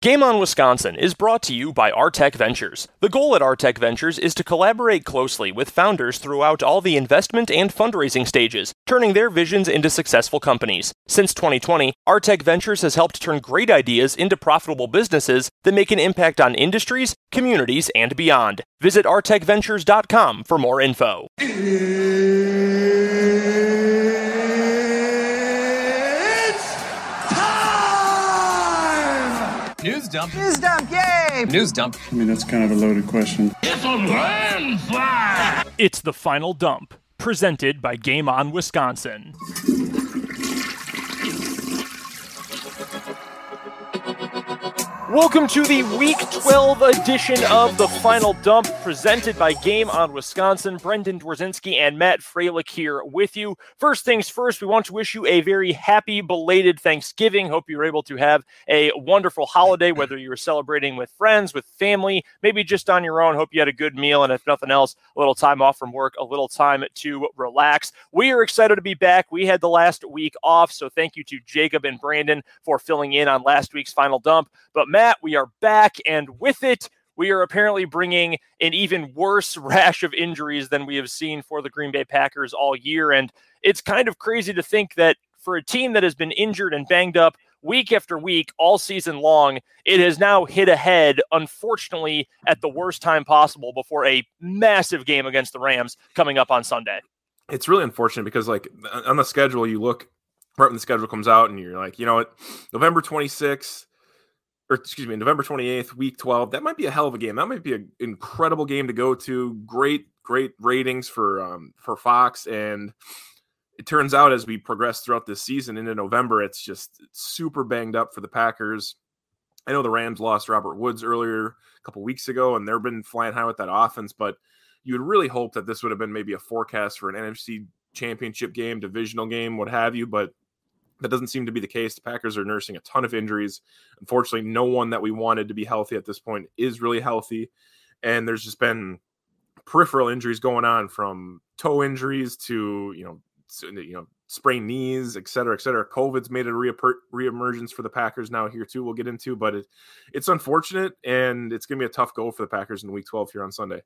Game On Wisconsin is brought to you by Artec Ventures. The goal at Artec Ventures is to collaborate closely with founders throughout all the investment and fundraising stages, turning their visions into successful companies. Since 2020, Artec Ventures has helped turn great ideas into profitable businesses that make an impact on industries, communities, and beyond. Visit artecventures.com for more info. News dump. News dump, yay! News dump. I mean, that's kind of a loaded question. It's a landslide! It's the final dump, presented by Game On Wisconsin. Welcome to the Week 12 edition of the Final Dump, presented by Game on Wisconsin. Brendan Dzwierzynski and Matt Froelich here with you. First things first, we want to wish you a very happy belated Thanksgiving. Hope you were able to have a wonderful holiday, whether you were celebrating with friends, with family, maybe just on your own. Hope you had a good meal, and if nothing else, a little time off from work, a little time to relax. We are excited to be back. We had the last week off, so thank you to Jacob and Brandon for filling in on last week's Final Dump. But Matt, Matt, we are back, and with it, we are apparently bringing an even worse rash of injuries than we have seen for the Green Bay Packers all year. And it's kind of crazy to think that for a team that has been injured and banged up week after week all season long, it has now hit ahead, unfortunately, at the worst time possible before a massive game against the Rams coming up on Sunday. It's really unfortunate because, like, on the schedule, you look right when the schedule comes out and you're like, you know what, November 26th, or excuse me, November 28th, week 12. That might be a hell of a game. That might be an incredible game to go to. Great, great ratings for um, for Fox. And it turns out as we progress throughout this season into November, it's just super banged up for the Packers. I know the Rams lost Robert Woods earlier a couple weeks ago, and they've been flying high with that offense, but you would really hope that this would have been maybe a forecast for an NFC championship game, divisional game, what have you. But that doesn't seem to be the case. The Packers are nursing a ton of injuries. Unfortunately, no one that we wanted to be healthy at this point is really healthy. And there's just been peripheral injuries going on from toe injuries to, you know, you know, sprained knees, et cetera, et cetera. COVID's made a reemergence for the Packers now here too. We'll get into, but it, it's unfortunate and it's going to be a tough go for the Packers in Week 12 here on Sunday.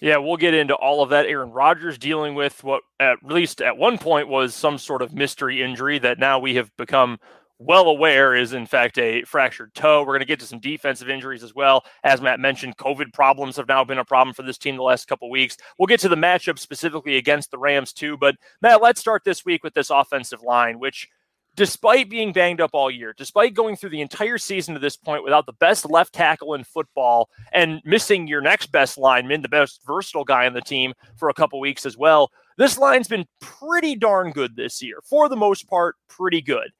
Yeah, we'll get into all of that. Aaron Rodgers dealing with what, at least at one point, was some sort of mystery injury that now we have become well aware is in fact a fractured toe. We're going to get to some defensive injuries as well. As Matt mentioned, COVID problems have now been a problem for this team the last couple weeks. We'll get to the matchup specifically against the Rams too. But Matt, let's start this week with this offensive line, which despite being banged up all year, despite going through the entire season to this point without the best left tackle in football and missing your next best lineman, the best versatile guy on the team for a couple weeks as well, this line's been pretty darn good this year. For the most part, pretty good.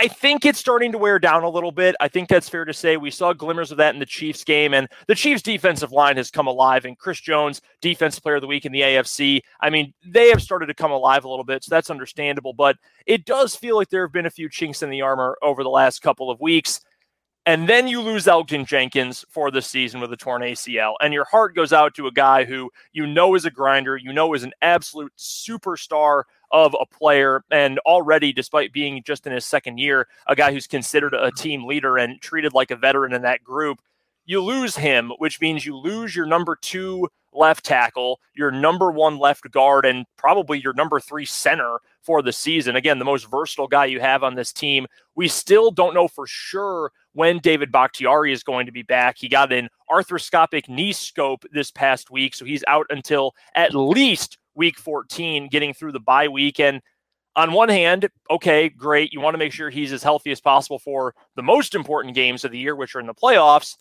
I think it's starting to wear down a little bit. I think that's fair to say. We saw glimmers of that in the Chiefs game, and the Chiefs' defensive line has come alive. And Chris Jones, Defensive Player of the Week in the AFC, I mean, they have started to come alive a little bit, so that's understandable. But it does feel like there have been a few chinks in the armor over the last couple of weeks. And then you lose Elgton Jenkins for the season with a torn ACL. And your heart goes out to a guy who you know is a grinder, you know is an absolute superstar of a player. And already, despite being just in his second year, a guy who's considered a team leader and treated like a veteran in that group. You lose him, which means you lose your number two left tackle, your number one left guard, and probably your number three center for the season. Again, the most versatile guy you have on this team. We still don't know for sure when David Bakhtiari is going to be back. He got an arthroscopic knee scope this past week, so he's out until at least week 14, getting through the bye week. And on one hand, okay, great. You want to make sure he's as healthy as possible for the most important games of the year, which are in the playoffs.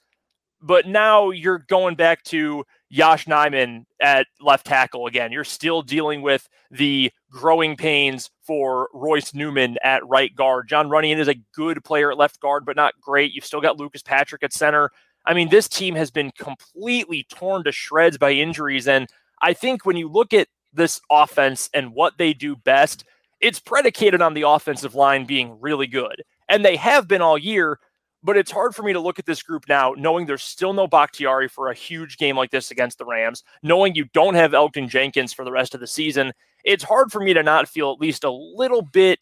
But now you're going back to Yosh Nijman at left tackle again. You're still dealing with the growing pains for Royce Newman at right guard. John Runyan is a good player at left guard, but not great. You've still got Lucas Patrick at center. I mean, this team has been completely torn to shreds by injuries. And I think when you look at this offense and what they do best, it's predicated on the offensive line being really good. And they have been all year, but it's hard for me to look at this group now, knowing there's still no Bakhtiari for a huge game like this against the Rams, knowing you don't have Elgton Jenkins for the rest of the season. It's hard for me to not feel at least a little bit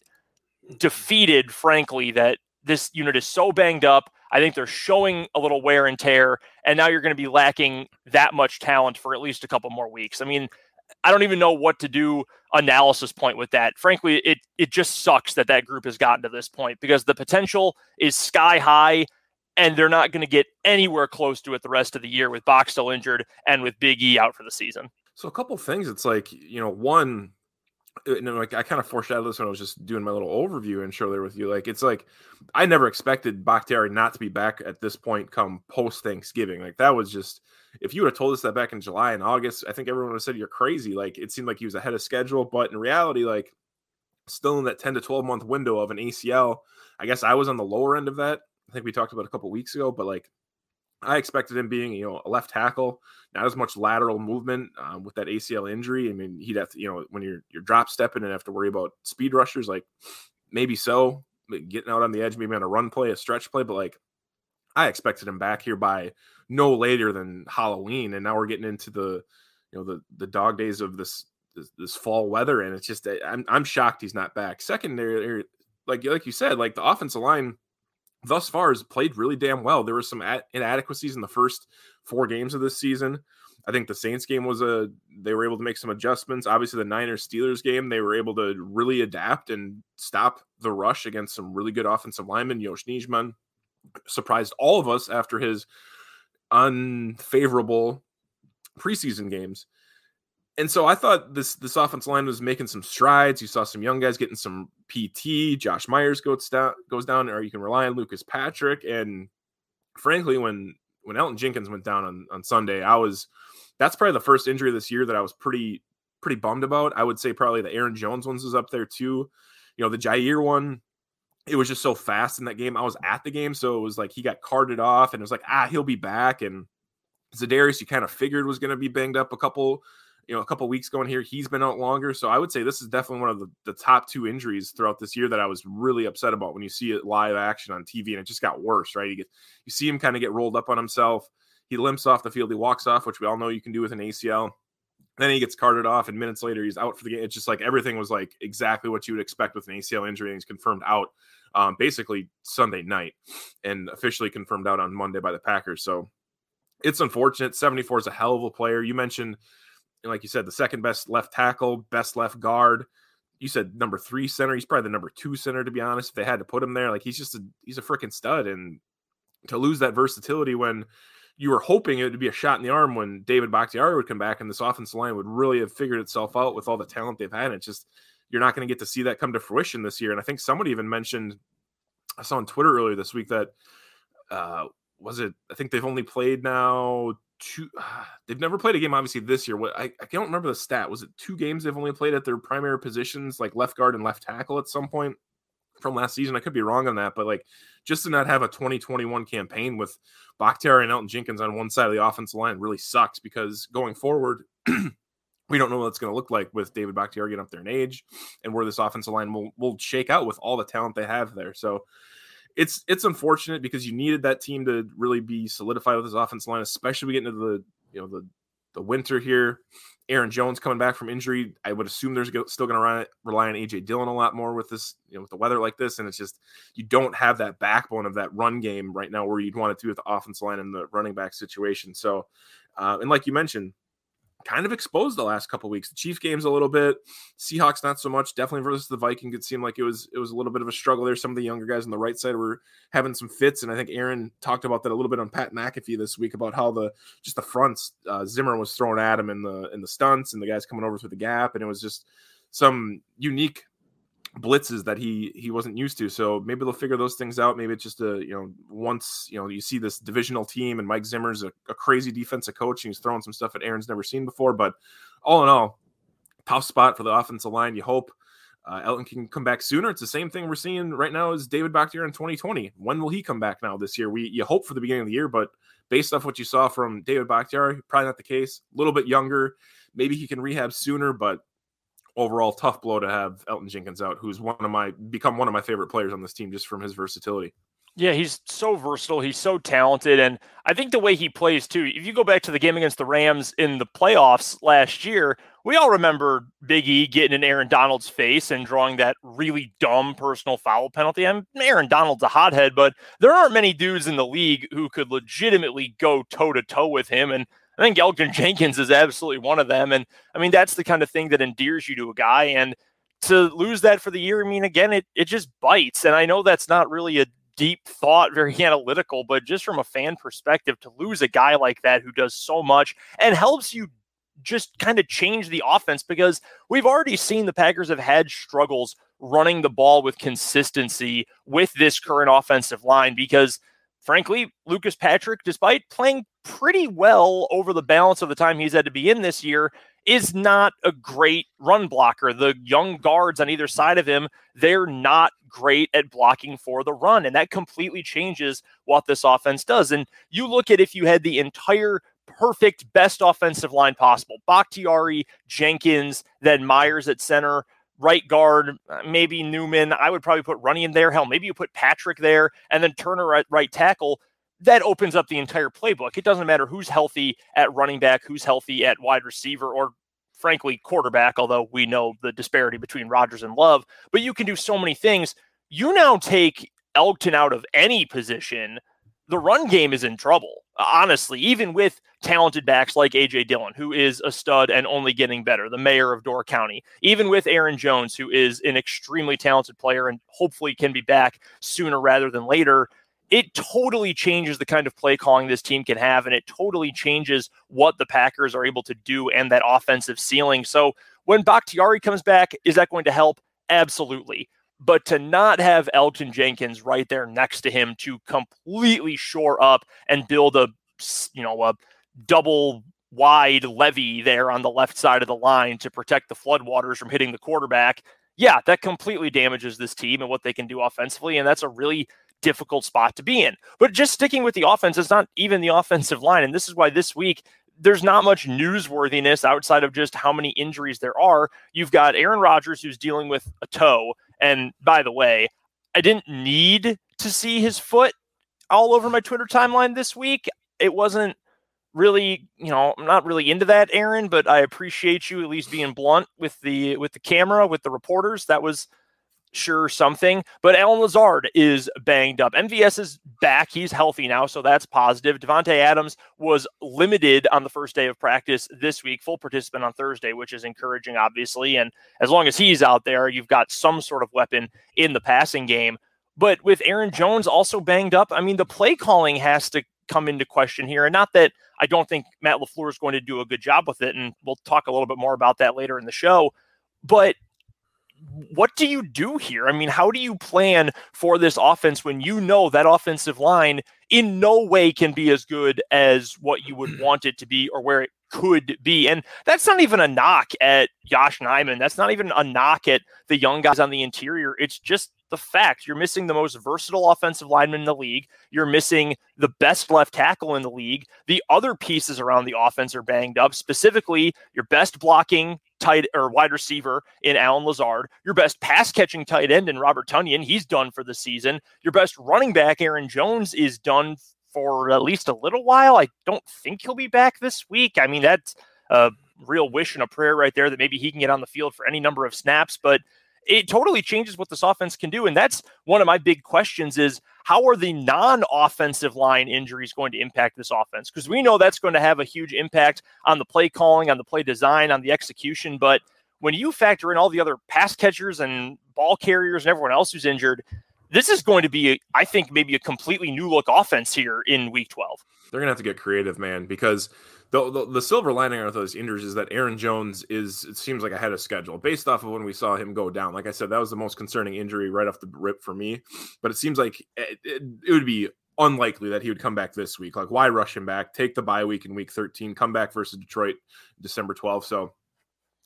defeated, frankly, that this unit is so banged up. I think they're showing a little wear and tear, and now you're going to be lacking that much talent for at least a couple more weeks. I mean, I don't even know what to do analysis point with that. Frankly, it it just sucks that that group has gotten to this point because the potential is sky high and they're not going to get anywhere close to it the rest of the year with Bach still injured and with Big E out for the season. So a couple things. It's like you know, one, you know, like I kind of foreshadowed this when I was just doing my little overview and show there with you. Like it's like I never expected Bakhtiari not to be back at this point come post Thanksgiving. Like that was just if you would have told us that back in July and August, I think everyone would have said you're crazy. Like it seemed like he was ahead of schedule, but in reality, like still in that 10 to 12 month window of an ACL. I guess I was on the lower end of that. I think we talked about a couple weeks ago, but like I expected him being, you know, a left tackle, not as much lateral movement um, with that ACL injury. I mean, he'd have to, you know, when you're you're drop stepping and have to worry about speed rushers, like maybe so, getting out on the edge, maybe on a run play, a stretch play, but like I expected him back here by no later than Halloween, and now we're getting into the, you know, the the dog days of this this, this fall weather, and it's just I'm I'm shocked he's not back. Secondary, like like you said, like the offensive line thus far has played really damn well. There were some inadequacies in the first four games of this season. I think the Saints game was a they were able to make some adjustments. Obviously, the Niners Steelers game, they were able to really adapt and stop the rush against some really good offensive linemen. Yosh Nijman surprised all of us after his unfavorable preseason games. And so I thought this this offensive line was making some strides. You saw some young guys getting some PT. Josh Myers goes down, goes down, or you can rely on Lucas Patrick. And frankly, when when Elgton Jenkins went down on, on Sunday, I was that's probably the first injury this year that I was pretty pretty bummed about. I would say probably the Aaron Jones ones was up there too. You know, the Jaire one, it was just so fast in that game. I was at the game, so it was like he got carted off, and it was like, ah, he'll be back. And Za'Darius, you kind of figured was going to be banged up a couple you know a couple weeks going here he's been out longer. So i would say this is definitely one of the, the top two injuries throughout this year that i was really upset about when you see it live action on tv and it just got worse right? You get you see him kind of get rolled up on himself. He limps off the field he walks off which we all know you can do with an acl then he gets carted off and minutes later he's out for the game it's just like everything was like exactly what you would expect with an acl injury and he's confirmed out um, basically sunday night and officially confirmed out on monday by the packers. So it's unfortunate. 74 is a hell of a player. You mentioned like you said, the second best left tackle, best left guard. You said number three center. He's probably the number two center, to be honest. If they had to put him there, like he's just a he's a freaking stud. And to lose that versatility when you were hoping it would be a shot in the arm when David Bakhtiari would come back and this offensive line would really have figured itself out with all the talent they've had. It's just you're not going to get to see that come to fruition this year. And I think somebody even mentioned I saw on Twitter earlier this week that uh was it I think they've only played now two ah, they've never played a game obviously this year. What I, I don't remember the stat. Was it two games they've only played at their primary positions like left guard and left tackle at some point from last season? I could be wrong on that but like just to not have a 2021 campaign with Bakhtiari and elton Jenkins on one side of the offensive line really sucks because going forward we don't know what it's going to look like with David Bakhtiari getting up there in age and where this offensive line will, will shake out with all the talent they have there. So it's it's unfortunate because you needed that team to really be solidified with this offensive line, especially we get into the you know the the winter here. Aaron Jones coming back from injury. I would assume there's still going to rely on AJ Dillon a lot more with this, you know, with the weather like this. And it's just, you don't have that backbone of that run game right now where you'd want it to with the offense line and the running back situation. So, uh, and like you mentioned, kind of exposed the last couple weeks. The Chief games a little bit, Seahawks not so much. Definitely versus the Vikings, it seemed like it was it was a little bit of a struggle there. Some of the younger guys on the right side were having some fits, and I think Aaron talked about that a little bit on Pat McAfee this week about how the just the fronts uh, Zimmer was throwing at him in the in the stunts, and the guys coming over through the gap, and it was just some unique blitzes that he he wasn't used to. So maybe they'll figure those things out. Maybe it's just a you know once you know you see this divisional team and Mike Zimmer's a, a crazy defensive coach and he's throwing some stuff that Aaron's never seen before. But all in all, tough spot for the offensive line. You hope uh, Elgton can come back sooner. It's the same thing we're seeing right now as David Bakhtiari in 2020. When will he come back now this year? We you hope for the beginning of the year, but based off what you saw from David Bakhtiari, probably not the case. A little bit younger. Maybe he can rehab sooner, but overall tough blow to have Elton Jenkins out, who's one of my become one of my favorite players on this team just from his versatility. Yeah, he's so versatile. He's so talented. And I think the way he plays too, if you go back to the game against the Rams in the playoffs last year, we all remember Big E getting in Aaron Donald's face and drawing that really dumb personal foul penalty. I'm Aaron Donald's a hothead, but there aren't many dudes in the league who could legitimately go toe to toe with him. And I think Elgton Jenkins is absolutely one of them. And I mean, that's the kind of thing that endears you to a guy. And to lose that for the year, I mean, again, it, it just bites. And I know that's not really a deep thought, very analytical, but just from a fan perspective, to lose a guy like that who does so much and helps you just kind of change the offense because we've already seen the Packers have had struggles running the ball with consistency with this current offensive line because frankly, Lucas Patrick, despite playing pretty well over the balance of the time he's had to be in this year, is not a great run blocker. The young guards on either side of him, they're not great at blocking for the run. And that completely changes what this offense does. And you look at if you had the entire perfect best offensive line possible. Bakhtiari, Jenkins, then Myers at center, right guard, uh, maybe Newman. I would probably put Runyan there. Hell, maybe you put Patrick there and then Turner at right tackle. That opens up the entire playbook. It doesn't matter who's healthy at running back, who's healthy at wide receiver, or frankly, quarterback, although we know the disparity between Rodgers and Love. But you can do so many things. You now take Elgton out of any position the run game is in trouble. Honestly, even with talented backs like AJ Dillon, who is a stud and only getting better, the mayor of Door County, even with Aaron Jones, who is an extremely talented player and hopefully can be back sooner rather than later, it totally changes the kind of play calling this team can have, and it totally changes what the Packers are able to do and that offensive ceiling. So when Bakhtiari comes back, is that going to help? Absolutely. But to not have Elton Jenkins right there next to him to completely shore up and build a you know a double wide levee there on the left side of the line to protect the floodwaters from hitting the quarterback. Yeah, that completely damages this team and what they can do offensively. And that's a really difficult spot to be in. But just sticking with the offense, it's not even the offensive line. And this is why this week there's not much newsworthiness outside of just how many injuries there are. You've got Aaron Rodgers who's dealing with a toe. And by the way, I didn't need to see his foot all over my Twitter timeline this week. It wasn't really, you know, I'm not really into that, Aaron, but I appreciate you at least being blunt with the with the camera, with the reporters. That was sure something. But Allen Lazard is banged up. MVS is back. He's healthy now, so that's positive. Davante Adams was limited on the first day of practice this week, full participant on Thursday, which is encouraging, obviously. And as long as he's out there, you've got some sort of weapon in the passing game. But with Aaron Jones also banged up, I mean, the play calling has to come into question here. And not that I don't think Matt LaFleur is going to do a good job with it. And we'll talk a little bit more about that later in the show. But what do you do here? I mean, how do you plan for this offense when you know that offensive line in no way can be as good as what you would want it to be or where it could be? And that's not even a knock at Yosh Nijman. That's not even a knock at the young guys on the interior. It's just the fact you're missing the most versatile offensive lineman in the league. You're missing the best left tackle in the league. The other pieces around the offense are banged up, specifically your best blocking tight or wide receiver in Allen Lazard, your best pass catching tight end in Robert Tonyan. He's done for the season. Your best running back, Aaron Jones, is done for at least a little while. I don't think he'll be back this week. I mean, that's a real wish and a prayer right there that maybe he can get on the field for any number of snaps, but it totally changes what this offense can do. And that's one of my big questions is how are the non-offensive line injuries going to impact this offense? Because we know that's going to have a huge impact on the play calling, on the play design, on the execution. But when you factor in all the other pass catchers and ball carriers and everyone else who's injured, this is going to be, I think, maybe a completely new look offense here in week 12. They're going to have to get creative, man, because – the, the, the silver lining of those injuries is that Aaron Jones is it seems like ahead of schedule based off of when we saw him go down. Like I said, that was the most concerning injury right off the rip for me. But it seems like it, it, it would be unlikely that he would come back this week. Like why rush him back? Take the bye week in week 13, come back versus Detroit December 12th. So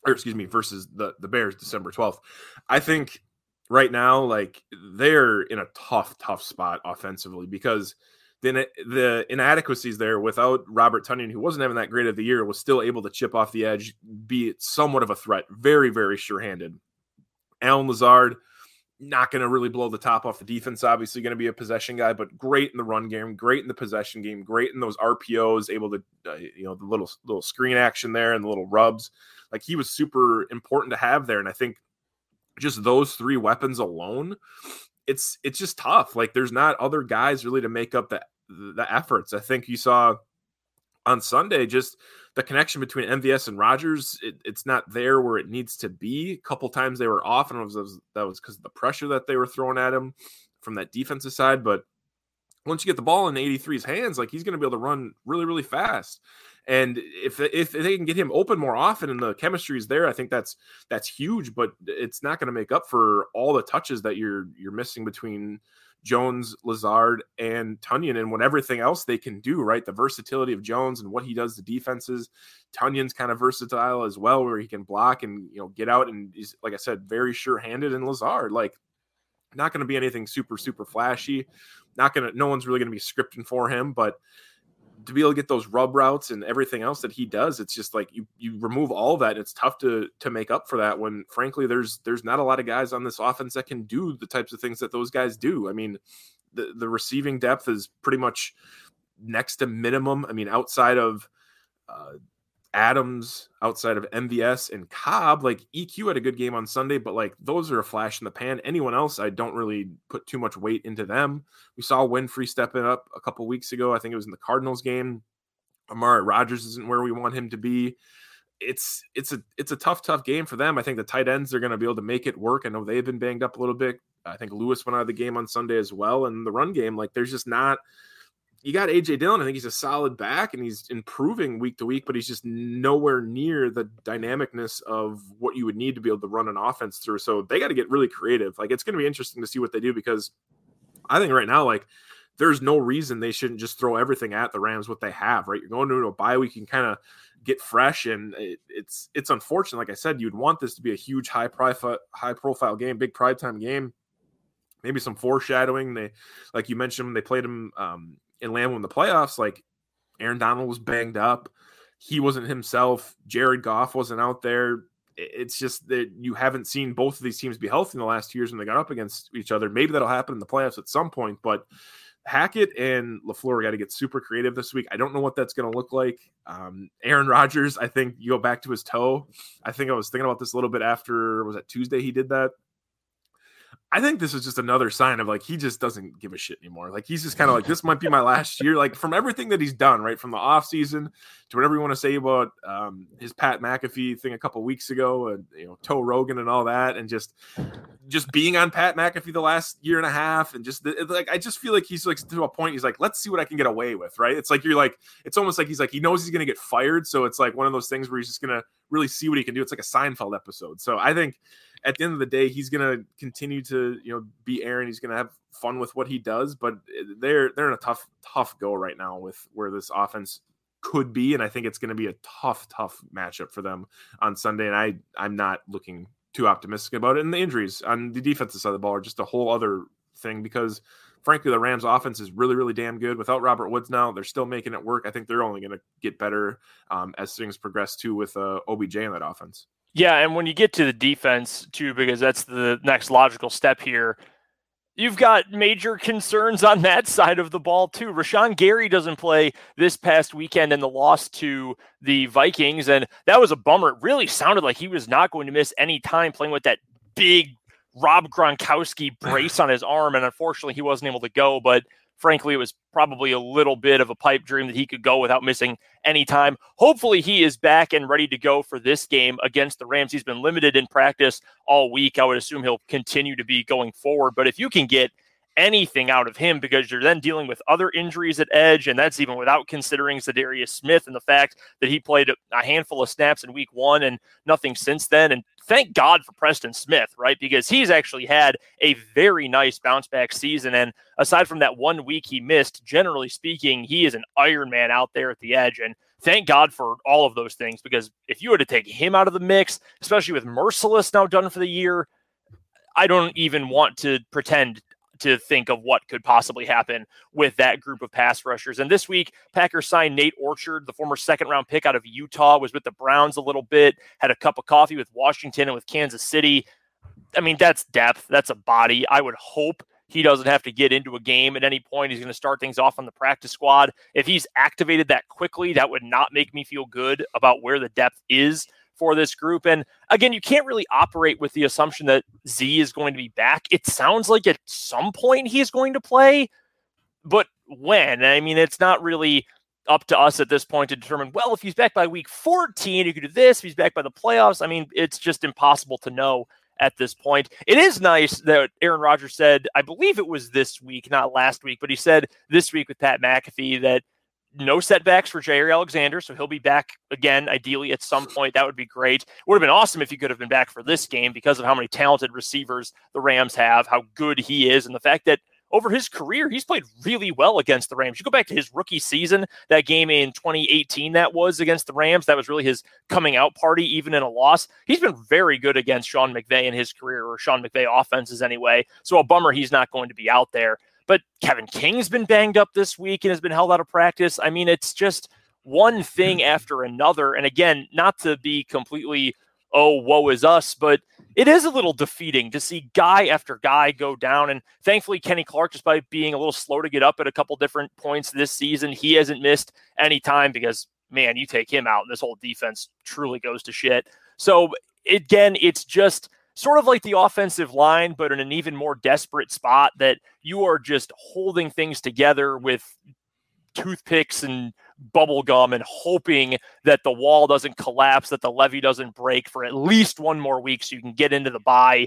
or excuse me, versus the the Bears December 12th. I think right now like they're in a tough tough spot offensively because the, the inadequacies there without Robert Tonyan, who wasn't having that great of the year, was still able to chip off the edge, be somewhat of a threat. Very, very sure handed. Allen Lazard, not going to really blow the top off the defense. Obviously, going to be a possession guy, but great in the run game, great in the possession game, great in those RPOs, able to, uh, you know, the little little screen action there and the little rubs. Like he was super important to have there, and I think just those three weapons alone, it's it's just tough. Like there's not other guys really to make up the the efforts. I think you saw on Sunday just the connection between MVS and Rodgers. it, it's not there where it needs to be. A couple times they were off, and it was, that was because of the pressure that they were throwing at him from that defensive side. But once you get the ball in 83's hands, like he's going to be able to run really, really fast. And if if they can get him open more often and the chemistry is there, I think that's that's huge. But it's not going to make up for all the touches that you're you're missing between Jones, Lazard, and Tonyan, and what everything else they can do, right? The versatility of Jones and what he does to defenses. Tonyan's kind of versatile as well, where he can block and you know get out and he's like I said, very sure-handed. And Lazard, like, not going to be anything super super flashy. Not going to. No one's really going to be scripting for him, but to be able to get those rub routes and everything else that he does, it's just like you you remove all that. it's tough to to make up for that when frankly there's there's not a lot of guys on this offense that can do the types of things that those guys do. I mean, the the receiving depth is pretty much next to minimum. I mean, outside of uh, Adams, outside of MVS and Cobb, like EQ had a good game on Sunday, but like those are a flash in the pan. Anyone else, I don't really put too much weight into them. We saw Winfree stepping up a couple weeks ago. I think it was in the Cardinals game. Amari Rodgers isn't where we want him to be. It's it's a it's a tough tough game for them. I think the tight ends are going to be able to make it work. I know they've been banged up a little bit. I think Lewis went out of the game on Sunday as well, and the run game like there's just not you got AJ Dillon. I think he's a solid back and he's improving week to week, but he's just nowhere near the dynamicness of what you would need to be able to run an offense through. So they got to get really creative. Like it's going to be interesting to see what they do because I think right now, like there's no reason they shouldn't just throw everything at the Rams what they have. Right, you're going to a bye week, you can kind of get fresh, and it, it's it's unfortunate. Like I said, you'd want this to be a huge high profile high profile game, big prime time game. Maybe some foreshadowing. They, like you mentioned, they played him um, Lambeau in the playoffs, like Aaron Donald was banged up. He wasn't himself. Jared Goff wasn't out there. It's just that you haven't seen both of these teams be healthy in the last two years when they got up against each other. Maybe that'll happen in the playoffs at some point, but Hackett and LaFleur got to get super creative this week. I don't know what that's going to look like. Um, Aaron Rodgers, I think you go back to his toe. I think I was thinking about this a little bit after, was that Tuesday he did that? I think this is just another sign of like he just doesn't give a shit anymore. Like he's just kind of like this might be my last year. Like from everything that he's done, right from the off season to whatever you want to say about um, his Pat McAfee thing a couple weeks ago, and you know Toe Rogan and all that, and just just being on Pat McAfee the last year and a half, and just like I just feel like he's like to a point. He's like, let's see what I can get away with, right? It's like you're like it's almost like he's like he knows he's gonna get fired, so it's like one of those things where he's just gonna really see what he can do. It's like a Seinfeld episode. So I think at the end of the day, he's going to continue to you know be Aaron. He's going to have fun with what he does, but they're they're in a tough tough go right now with where this offense could be, and I think it's going to be a tough tough matchup for them on Sunday. And I I'm not looking too optimistic about it. And the injuries on the defensive side of the ball are just a whole other thing because frankly, the Rams offense is really, really damn good. Without Robert Woods now, they're still making it work. I think they're only going to get better um, as things progress too with uh, OBJ in that offense. Yeah, and when you get to the defense too, because that's the next logical step here, you've got major concerns on that side of the ball too. Rashan Gary doesn't play this past weekend in the loss to the Vikings, and that was a bummer. It really sounded like he was not going to miss any time playing with that big Rob Gronkowski brace on his arm, and unfortunately he wasn't able to go. But frankly, it was probably a little bit of a pipe dream that he could go without missing any time. Hopefully, he is back and ready to go for this game against the Rams. He's been limited in practice all week. I would assume he'll continue to be going forward. But if you can get anything out of him because you're then dealing with other injuries at edge, and that's even without considering Za'Darius Smith and the fact that he played a handful of snaps in week one and nothing since then. And thank God for Preston Smith, right? Because he's actually had a very nice bounce back season. And aside from that one week he missed, generally speaking, he is an Iron Man out there at the edge. And thank God for all of those things because if you were to take him out of the mix, especially with Mercilus now done for the year, I don't even want to pretend to think of what could possibly happen with that group of pass rushers. And this week, Packers signed Nate Orchard, the former second round pick out of Utah, was with the Browns a little bit, had a cup of coffee with Washington and with Kansas City. I mean, that's depth. That's a body. I would hope he doesn't have to get into a game at any point. He's going to start things off on the practice squad. If he's activated that quickly, that would not make me feel good about where the depth is for this group. And again, you can't really operate with the assumption that Z is going to be back. It sounds like at some point he's going to play, but when? I mean, it's not really up to us at this point to determine, well, if he's back by week 14, you could do this. If he's back by the playoffs, I mean, it's just impossible to know at this point. It is nice that Aaron Rodgers said, I believe it was this week, not last week, but he said this week with Pat McAfee that no setbacks for Jaire Alexander, so he'll be back again, ideally at some point. That would be great. Would have been awesome if he could have been back for this game because of how many talented receivers the Rams have, how good he is, and the fact that over his career, he's played really well against the Rams. You go back to his rookie season, that game in 2018 that was against the Rams, that was really his coming out party, even in a loss. He's been very good against Sean McVay in his career, or Sean McVay offenses anyway. So a bummer he's not going to be out there. But Kevin King's been banged up this week and has been held out of practice. I mean, it's just one thing mm-hmm. after another. And again, not to be completely oh, woe is us. But it is a little defeating to see guy after guy go down. And thankfully, Kenny Clark, despite being a little slow to get up at a couple different points this season, he hasn't missed any time because, man, you take him out and this whole defense truly goes to shit. So, again, it's just sort of like the offensive line, but in an even more desperate spot that you are just holding things together with toothpicks and bubble gum and hoping that the wall doesn't collapse, that the levee doesn't break for at least one more week so you can get into the bye.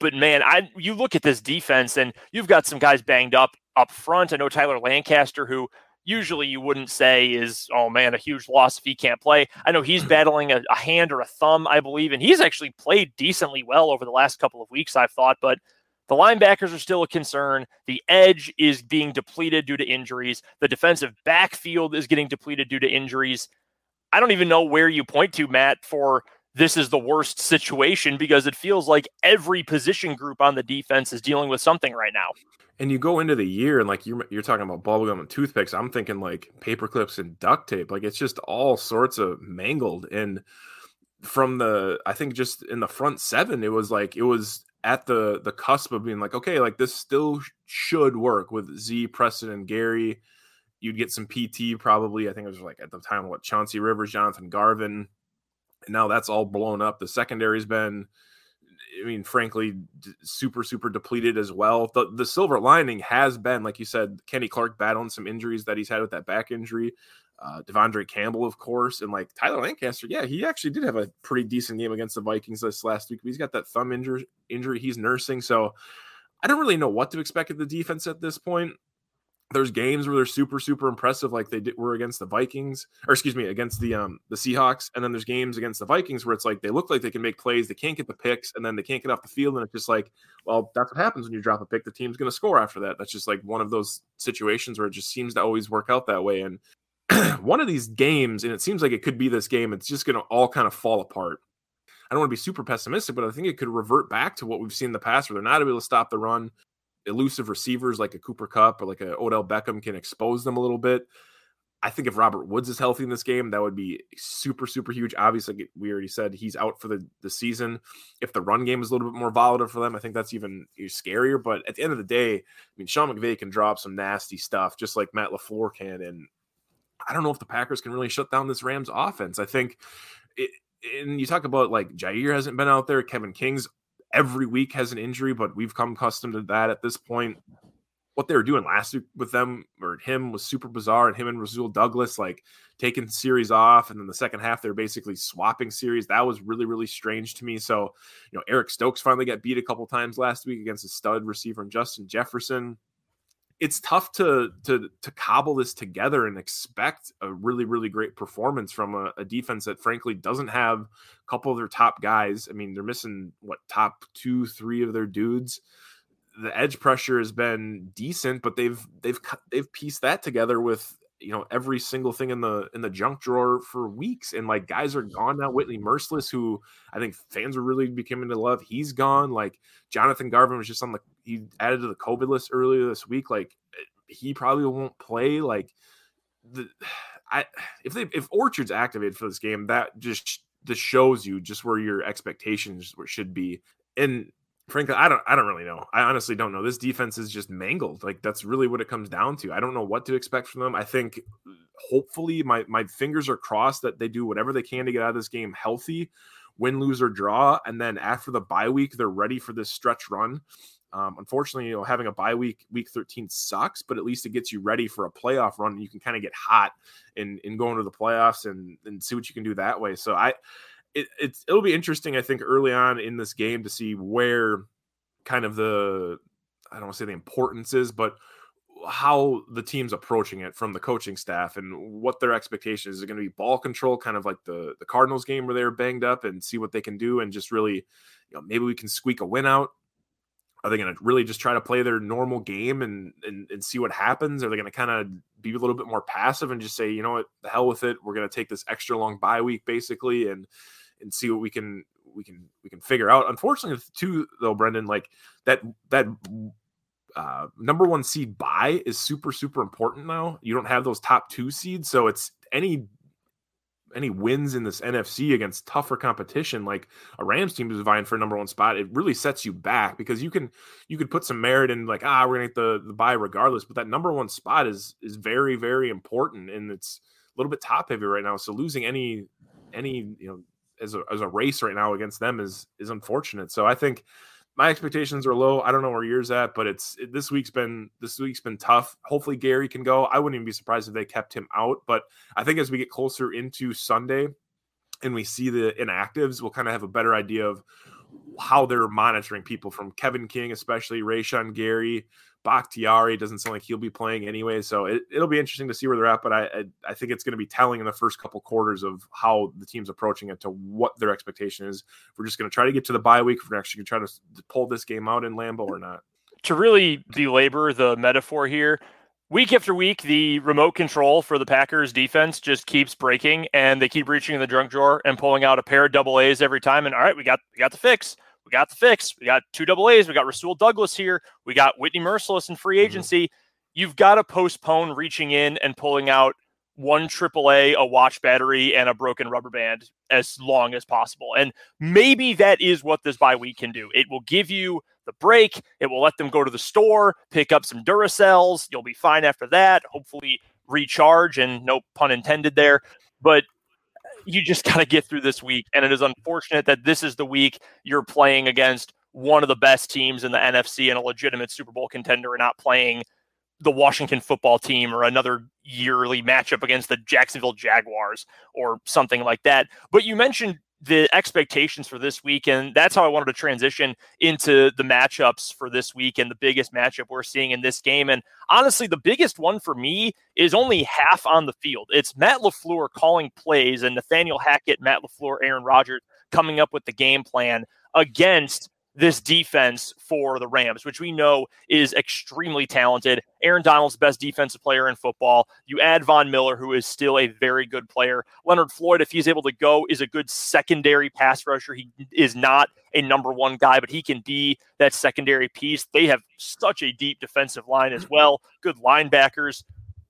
But man, I you look at this defense and you've got some guys banged up up front. I know Tyler Lancaster, who usually you wouldn't say is, oh man, a huge loss if he can't play. I know he's battling a, a hand or a thumb, I believe, and he's actually played decently well over the last couple of weeks, I've thought, but the linebackers are still a concern. The edge is being depleted due to injuries. The defensive backfield is getting depleted due to injuries. I don't even know where you point to, Matt, for this is the worst situation because it feels like every position group on the defense is dealing with something right now. And you go into the year and like you're you're talking about bubblegum and toothpicks. I'm thinking like paper clips and duct tape. Like it's just all sorts of mangled. And from the I think just in the front seven, it was like it was at the the cusp of being like, okay, like this still should work with Z, Preston, and Gary. You'd get some PT probably. I think it was like at the time what Chauncey Rivers, Jonathan Garvin, and now that's all blown up. The secondary's been, I mean, frankly, super super depleted as well. The the silver lining has been, like you said, Kenny Clark battling some injuries that he's had with that back injury uh, De'Vondre Campbell, of course, and like Tyler Lancaster. Yeah, he actually did have a pretty decent game against the Vikings this last week. He's got that thumb injury injury he's nursing, so I don't really know what to expect of the defense at this point. There's games where they're super super impressive, like they did, were against the Vikings, or excuse me, against the um the Seahawks, and then there's games against the Vikings where it's like they look like they can make plays, they can't get the picks, and then they can't get off the field, and it's just like, well, that's what happens when you drop a pick. The team's going to score after that. That's just like one of those situations where it just seems to always work out that way, and one of these games, and it seems like it could be this game, it's just going to all kind of fall apart. I don't want to be super pessimistic, but I think it could revert back to what we've seen in the past where they're not able to stop the run. Elusive receivers like a Cooper Kupp or like a Odell Beckham can expose them a little bit. I think if Robert Woods is healthy in this game, that would be super, super huge. Obviously, we already said he's out for the, the season. If the run game is a little bit more volatile for them, I think that's even scarier. But at the end of the day, I mean, Sean McVay can drop some nasty stuff just like Matt LaFleur can. And I don't know if the Packers can really shut down this Rams offense. I think, it, and you talk about like Jaire hasn't been out there. Kevin King's every week has an injury, but we've come accustomed to that at this point. What they were doing last week with them or him was super bizarre, and him and Rasul Douglas like taking series off, and then the second half they're basically swapping series. That was really really strange to me. So, you know, Eric Stokes finally got beat a couple times last week against a stud receiver and Justin Jefferson it's tough to to to cobble this together and expect a really really great performance from a, a, defense that frankly doesn't have a couple of their top guys. I mean, they're missing what top two, three of their dudes. The edge pressure has been decent, but they've they've they've pieced that together with you know every single thing in the in the junk drawer for weeks and like guys are gone now whitney Mercilus who i think fans are really becoming to love he's gone like jonathan garvin was just on the he added to the covid list earlier this week like eh, he probably won't play like the i if they if orchard's activated for this game that just this shows you just where your expectations should be and frankly, I don't I don't really know. I honestly don't know. This defense is just mangled. Like that's really what it comes down to. I don't know what to expect from them. I think uh, hopefully my my fingers are crossed that they do whatever they can to get out of this game healthy, win, lose, or draw. And then after the bye week, they're ready for this stretch run. Um, unfortunately, you know, having a bye week, week 13 sucks, but at least it gets you ready for a playoff run. And you can kind of get hot in in going to the playoffs and and see what you can do that way. So I it, it's it'll be interesting, I think, early on in this game to see where kind of the I don't want to say the importance is, but how the team's approaching it from the coaching staff and what their expectations is it going to be ball control kind of like the the cardinals game where they were banged up and see what they can do and just really you know maybe we can squeak a win out are they going to really just try to play their normal game and and, and see what happens? Are they going to kind of be a little bit more passive and just say you know what? The hell with it. We're going to take this extra long bye week basically and and see what we can we can we can figure out. Unfortunately too though brendan like that that uh, number one seed bye is super super important now. You don't have those top two seeds, so it's any any wins in this NFC against tougher competition, like a Rams team is vying for a number one spot, it really sets you back because you can you could put some merit in like ah we're gonna get the the bye regardless, but that number one spot is is very very important and it's a little bit top heavy right now. So losing any any you know as a as a race right now against them is is unfortunate. So I think my expectations are low. I don't know where yours at, but it's it, this week's been this week's been tough. Hopefully Gary can go. I wouldn't even be surprised if they kept him out. But I think as we get closer into Sunday and we see the inactives, we'll kind of have a better idea of how they're monitoring people from Kevin King, especially Rashan Gary, Bakhtiari doesn't sound like he'll be playing anyway, so it, will be interesting to see where they're at. But I I, I think it's going to be telling in the first couple quarters of how the team's approaching it to what their expectation is. If we're just going to try to get to the bye week. If we're actually going to try to pull this game out in Lambeau or not. To really belabor the metaphor here, week after week, the remote control for the Packers defense just keeps breaking, and they keep reaching in the junk drawer and pulling out a pair of double A's every time. And all right, we got we got the fix we got the fix. We got two double A's. We got Rasul Douglas here. We got Whitney Mercilus in free mm-hmm. agency. Mm-hmm. You've got to postpone reaching in and pulling out one triple A, a watch battery, and a broken rubber band as long as possible. And maybe that is what this bye week can do. It will give you the break. It will let them go to the store, pick up some Duracells. You'll be fine after that. Hopefully, recharge and no pun intended there. But you just got to get through this week. And it is unfortunate that this is the week you're playing against one of the best teams in the NFC and a legitimate Super Bowl contender and not playing the Washington football team or another yearly matchup against the Jacksonville Jaguars or something like that. But you mentioned the expectations for this week. And that's how I wanted to transition into the matchups for this week and the biggest matchup we're seeing in this game. And honestly, the biggest one for me is only half on the field. It's Matt LaFleur calling plays and Nathaniel Hackett, Matt LaFleur, Aaron Rodgers coming up with the game plan against this defense for the Rams, which we know is extremely talented. Aaron Donald's best defensive player in football. You add Von Miller, who is still a very good player. Leonard Floyd, if he's able to go, is a good secondary pass rusher. He is not a number one guy, but he can be that secondary piece. They have such a deep defensive line as well. Good linebackers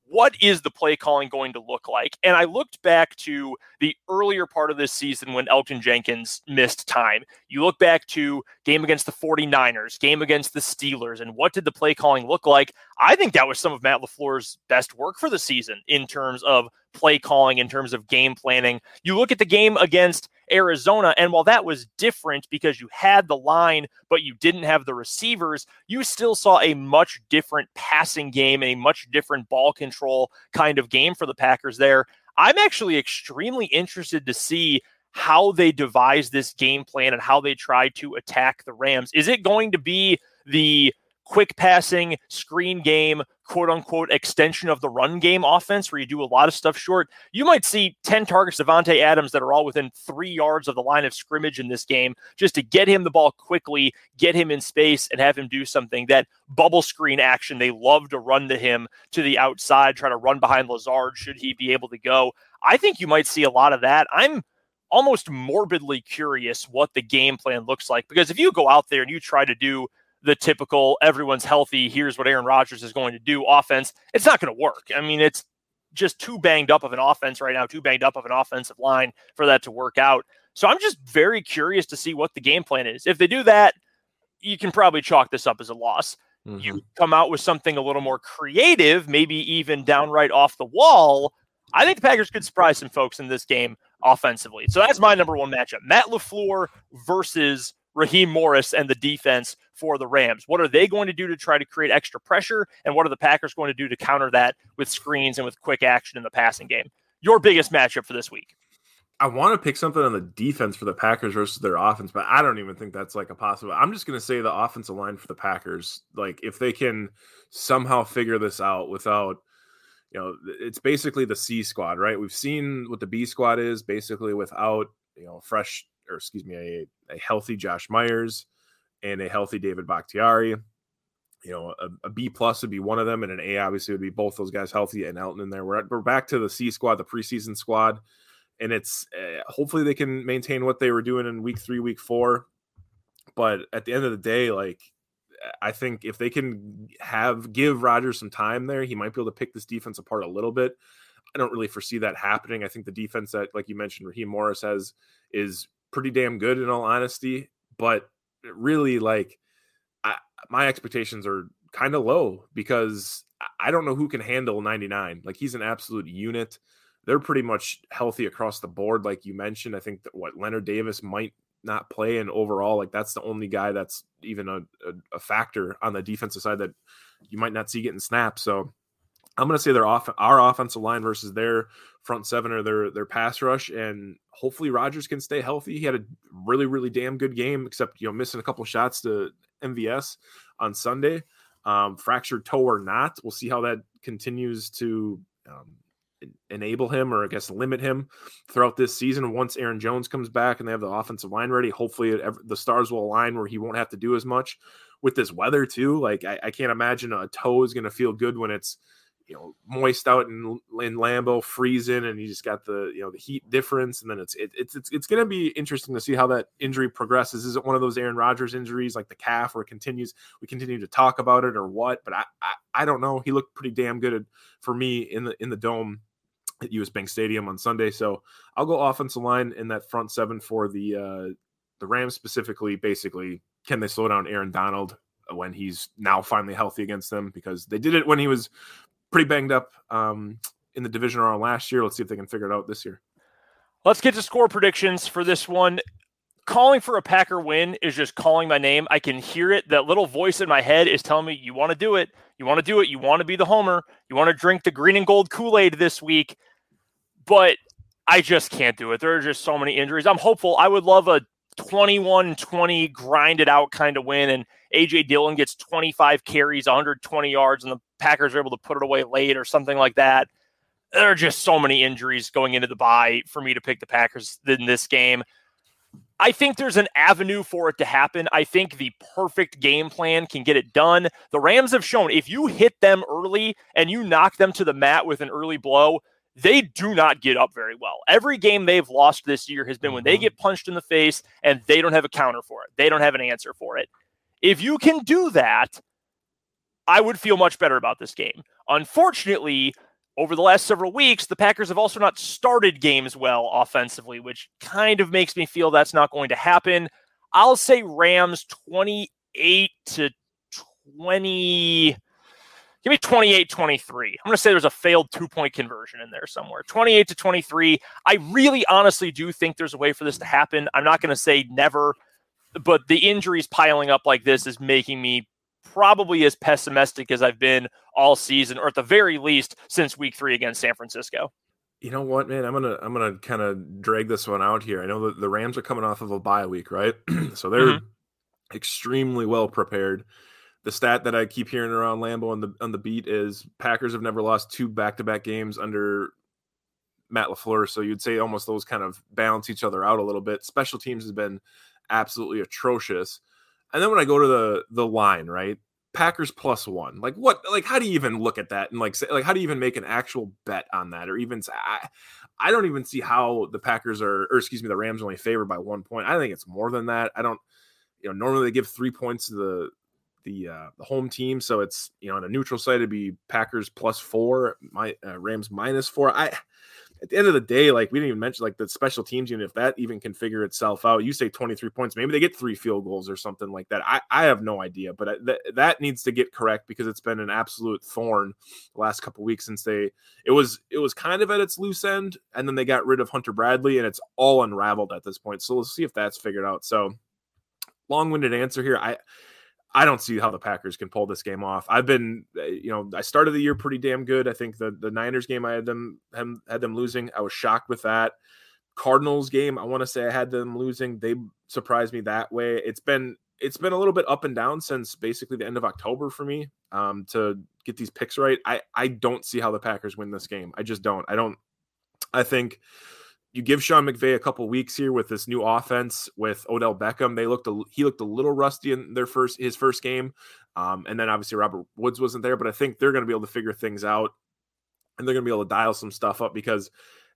what is the play calling going to look like? And I looked back to the earlier part of this season when Elton Jenkins missed time. You look back to game against the 49ers, game against the Steelers, and what did the play calling look like? I think that was some of Matt LaFleur's best work for the season in terms of play calling, in terms of game planning. You look at the game against Arizona, and while that was different because you had the line, but you didn't have the receivers, you still saw a much different passing game, and a much different ball control kind of game for the Packers there. I'm actually extremely interested to see how they devise this game plan and how they try to attack the Rams. Is it going to be the quick passing screen game, quote unquote, extension of the run game offense where you do a lot of stuff short, you might see 10 targets Davante Adams that are all within three yards of the line of scrimmage in this game just to get him the ball quickly, get him in space, and have him do something. That bubble screen action, they love to run to him to the outside, try to run behind Lazard should he be able to go. I think you might see a lot of that. I'm almost morbidly curious what the game plan looks like because if you go out there and you try to do the typical everyone's healthy, here's what Aaron Rodgers is going to do offense, it's not going to work. I mean, it's just too banged up of an offense right now, too banged up of an offensive line for that to work out. So I'm just very curious to see what the game plan is. If they do that, you can probably chalk this up as a loss. Mm-hmm. You come out with something a little more creative, maybe even downright off the wall. I think the Packers could surprise some folks in this game offensively. So that's my number one matchup Matt LaFleur versus Raheem Morris and the defense for the Rams. What are they going to do to try to create extra pressure? And what are the Packers going to do to counter that with screens and with quick action in the passing game? Your biggest matchup for this week. I want to pick something on the defense for the Packers versus their offense, but I don't even think that's like a possible. I'm just going to say the offensive line for the Packers. Like if they can somehow figure this out without, you know, it's basically the C squad, right? We've seen what the B squad is basically without, you know, fresh or excuse me, a, a healthy Josh Myers and a healthy David Bakhtiari. You know, a, a B plus would be one of them, and an A obviously would be both those guys healthy and Elgton in there. We're, at, we're back to the C squad, the preseason squad, and it's uh, hopefully they can maintain what they were doing in week three, week four. But at the end of the day, like I think if they can have give Rodgers some time there, he might be able to pick this defense apart a little bit. I don't really foresee that happening. I think the defense that, like you mentioned, Raheem Morris has is pretty damn good in all honesty. But really, like, I, my expectations are kind of low because I don't know who can handle 99. Like, he's an absolute unit. They're pretty much healthy across the board, like you mentioned. I think that what Leonard Davis might not play, and overall, like that's the only guy that's even a, a, a factor on the defensive side that you might not see getting snaps. So I'm going to say their off our offensive line versus their front seven or their their pass rush, and hopefully Rodgers can stay healthy. He had a really really damn good game, except you know missing a couple shots to MVS on Sunday. Um, fractured toe or not, we'll see how that continues to um, enable him or I guess limit him throughout this season. Once Aaron Jones comes back and they have the offensive line ready, hopefully it, the stars will align where he won't have to do as much. With this weather too, like I, I can't imagine a toe is going to feel good when it's you know moist out in in Lambeau, freezing, and you just got the you know the heat difference, and then it's it, it's it's, it's going to be interesting to see how that injury progresses. Is it one of those Aaron Rodgers injuries like the calf, where it continues we continue to talk about it, or what? But I I, I don't know. He looked pretty damn good for me in the in the dome at US Bank Stadium on Sunday, so I'll go offensive line in that front seven for the uh the Rams specifically. Basically, can they slow down Aaron Donald? when he's now finally healthy against them because they did it when he was pretty banged up um, in the division round last year. Let's see if they can figure it out this year. Let's get to score predictions for this one. Calling for a Packer win is just calling my name. I can hear it. That little voice in my head is telling me, you want to do it. You want to do it. You want to be the homer. You want to drink the green and gold Kool Aid this week. But I just can't do it. There are just so many injuries. I'm hopeful. I would love a 21 20 grinded out kind of win. And AJ Dillon gets 25 carries, 120 yards, and the Packers are able to put it away late or something like that. There are just so many injuries going into the bye for me to pick the Packers in this game. I think there's an avenue for it to happen. I think the perfect game plan can get it done. The Rams have shown if you hit them early and you knock them to the mat with an early blow, they do not get up very well. Every game they've lost this year has been when they mm-hmm. get punched in the face and they don't have a counter for it. They don't have an answer for it. If you can do that, I would feel much better about this game. Unfortunately, over the last several weeks, the Packers have also not started games well offensively, which kind of makes me feel that's not going to happen. I'll say Rams 28 to 20 Give me 28 23. I'm going to say there's a failed two point conversion in there somewhere. 28 to 23. I really honestly do think there's a way for this to happen. I'm not going to say never, but the injuries piling up like this is making me probably as pessimistic as I've been all season, or at the very least since week three against San Francisco. You know what, man? I'm gonna I'm gonna kind of drag this one out here. I know that the Rams are coming off of a bye week, right? so they're mm-hmm. extremely well prepared the stat that I keep hearing around Lambeau on the on the beat is Packers have never lost two back to back games under Matt LaFleur. So you'd say almost those kind of balance each other out a little bit. Special teams has been absolutely atrocious. And then when I go to the the line, right? Packers plus one. Like what? Like how do you even look at that and like say like how do you even make an actual bet on that or even say, I, I don't even see how the Packers are or excuse me the Rams only favored by one point. I think it's more than that. I don't. You know, normally they give three points to the the uh, the home team. So it's you know on a neutral site it'd be Packers plus four, my uh, Rams minus four. I at the end of the day, like we didn't even mention like the special teams unit, if that even can figure itself out, you say 23 points, maybe they get three field goals or something like that. I, I have no idea, but th- that needs to get correct because it's been an absolute thorn the last couple weeks since they it was it was kind of at its loose end, and then they got rid of Hunter Bradley, and it's all unraveled at this point. So let's see if that's figured out. So long-winded answer here. I I don't see how the Packers can pull this game off. I've been, uh, you know, I started the year pretty damn good. I think the the Niners game I had them had them losing. I was shocked with that. Cardinals game, I want to say I had them losing. They surprised me that way. It's been it's been a little bit up and down since basically the end of October for me um, to get these picks right. I I don't see how the Packers win this game. I just don't. I don't. I think you give Sean McVay a couple weeks here with this new offense with Odell Beckham. They looked a, he looked a little rusty in their first his first game, um, and then obviously Robert Woods wasn't there. But I think they're going to be able to figure things out, and they're going to be able to dial some stuff up because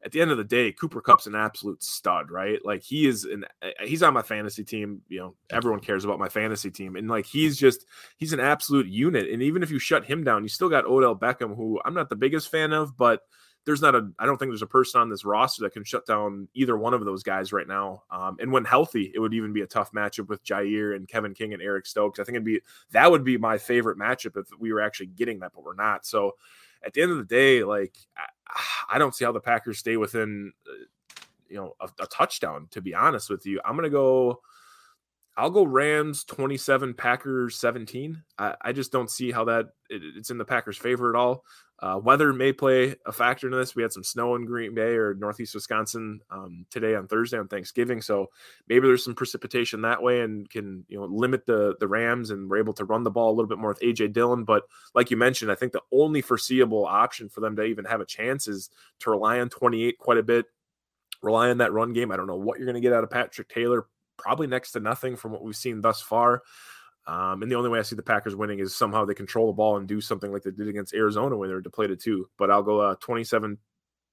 at the end of the day, Cooper Kupp's an absolute stud, right? Like he is an he's on my fantasy team. You know, everyone cares about my fantasy team, and like he's just he's an absolute unit. And even if you shut him down, you still got Odell Beckham, who I'm not the biggest fan of, but there's not a I don't think there's a person on this roster that can shut down either one of those guys right now. Um, and when healthy, it would even be a tough matchup with Jaire and Kevin King and Eric Stokes. I think it'd be that would be my favorite matchup if we were actually getting that, but we're not. So at the end of the day, like I, I don't see how the Packers stay within uh, you know a, a touchdown. To be honest with you, I'm gonna go. I'll go Rams 27, Packers 17. I, I, just don't see how that it, it's in the Packers' favor at all. Uh, weather may play a factor in this. We had some snow in Green Bay or Northeast Wisconsin um, today on Thursday on Thanksgiving, so maybe there's some precipitation that way and can you know limit the the Rams and we're able to run the ball a little bit more with AJ Dillon. But like you mentioned, I think the only foreseeable option for them to even have a chance is to rely on 28 quite a bit, rely on that run game. I don't know what you're going to get out of Patrick Taylor. Probably next to nothing from what we've seen thus far. Um, and the only way I see the Packers winning is somehow they control the ball and do something like they did against Arizona when they were depleted too. But I'll go uh, 27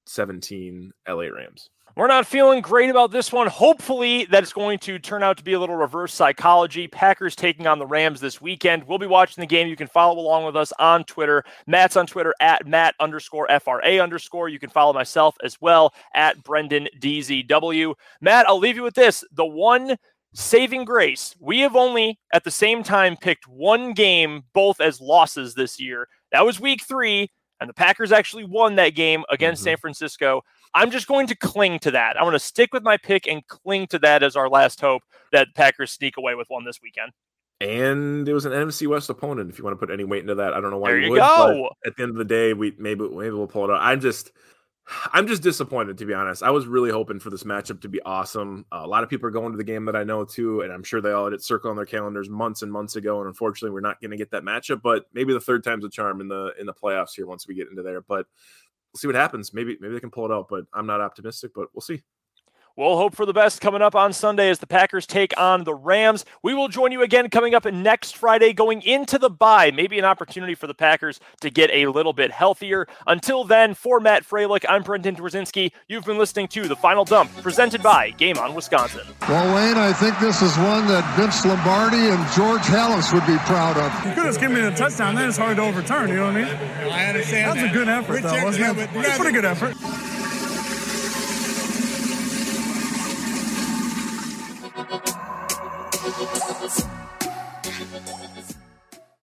17 LA Rams. We're not feeling great about this one. Hopefully, that it's going to turn out to be a little reverse psychology. Packers taking on the Rams this weekend. We'll be watching the game. You can follow along with us on Twitter. Matt's on Twitter at Matt underscore FRA underscore. You can follow myself as well at Brendan DZW. Matt, I'll leave you with this. The one saving grace. We have only at the same time picked one game both as losses this year. That was week three, and the Packers actually won that game against mm-hmm. San Francisco. I'm just going to cling to that. I'm going to stick with my pick and cling to that as our last hope that Packers sneak away with one this weekend. And it was an NFC West opponent. If you want to put any weight into that, I don't know why there you, would. Go. at the end of the day, we maybe maybe we'll pull it out. I'm just I'm just disappointed to be honest. I was really hoping for this matchup to be awesome. Uh, a lot of people are going to the game that I know too, and I'm sure they all had it circled on their calendars months and months ago. And unfortunately, we're not going to get that matchup. But maybe the third time's a charm in the in the playoffs here once we get into there. But we'll see what happens. Maybe maybe they can pull it out, but I'm not optimistic. But we'll see. We'll hope for the best coming up on Sunday as the Packers take on the Rams. We will join you again coming up next Friday, going into the bye. Maybe an opportunity for the Packers to get a little bit healthier. Until then, for Matt Froelich, I'm Brendan Dzwierzynski. You've been listening to The Final Dump, presented by Game On Wisconsin. Well, Wayne, I think this is one that Vince Lombardi and George Halas would be proud of. You could have given me the touchdown. Then it's hard to overturn. You know what I mean? I understand. That was a good effort, though, wasn't it? It's a pretty good effort.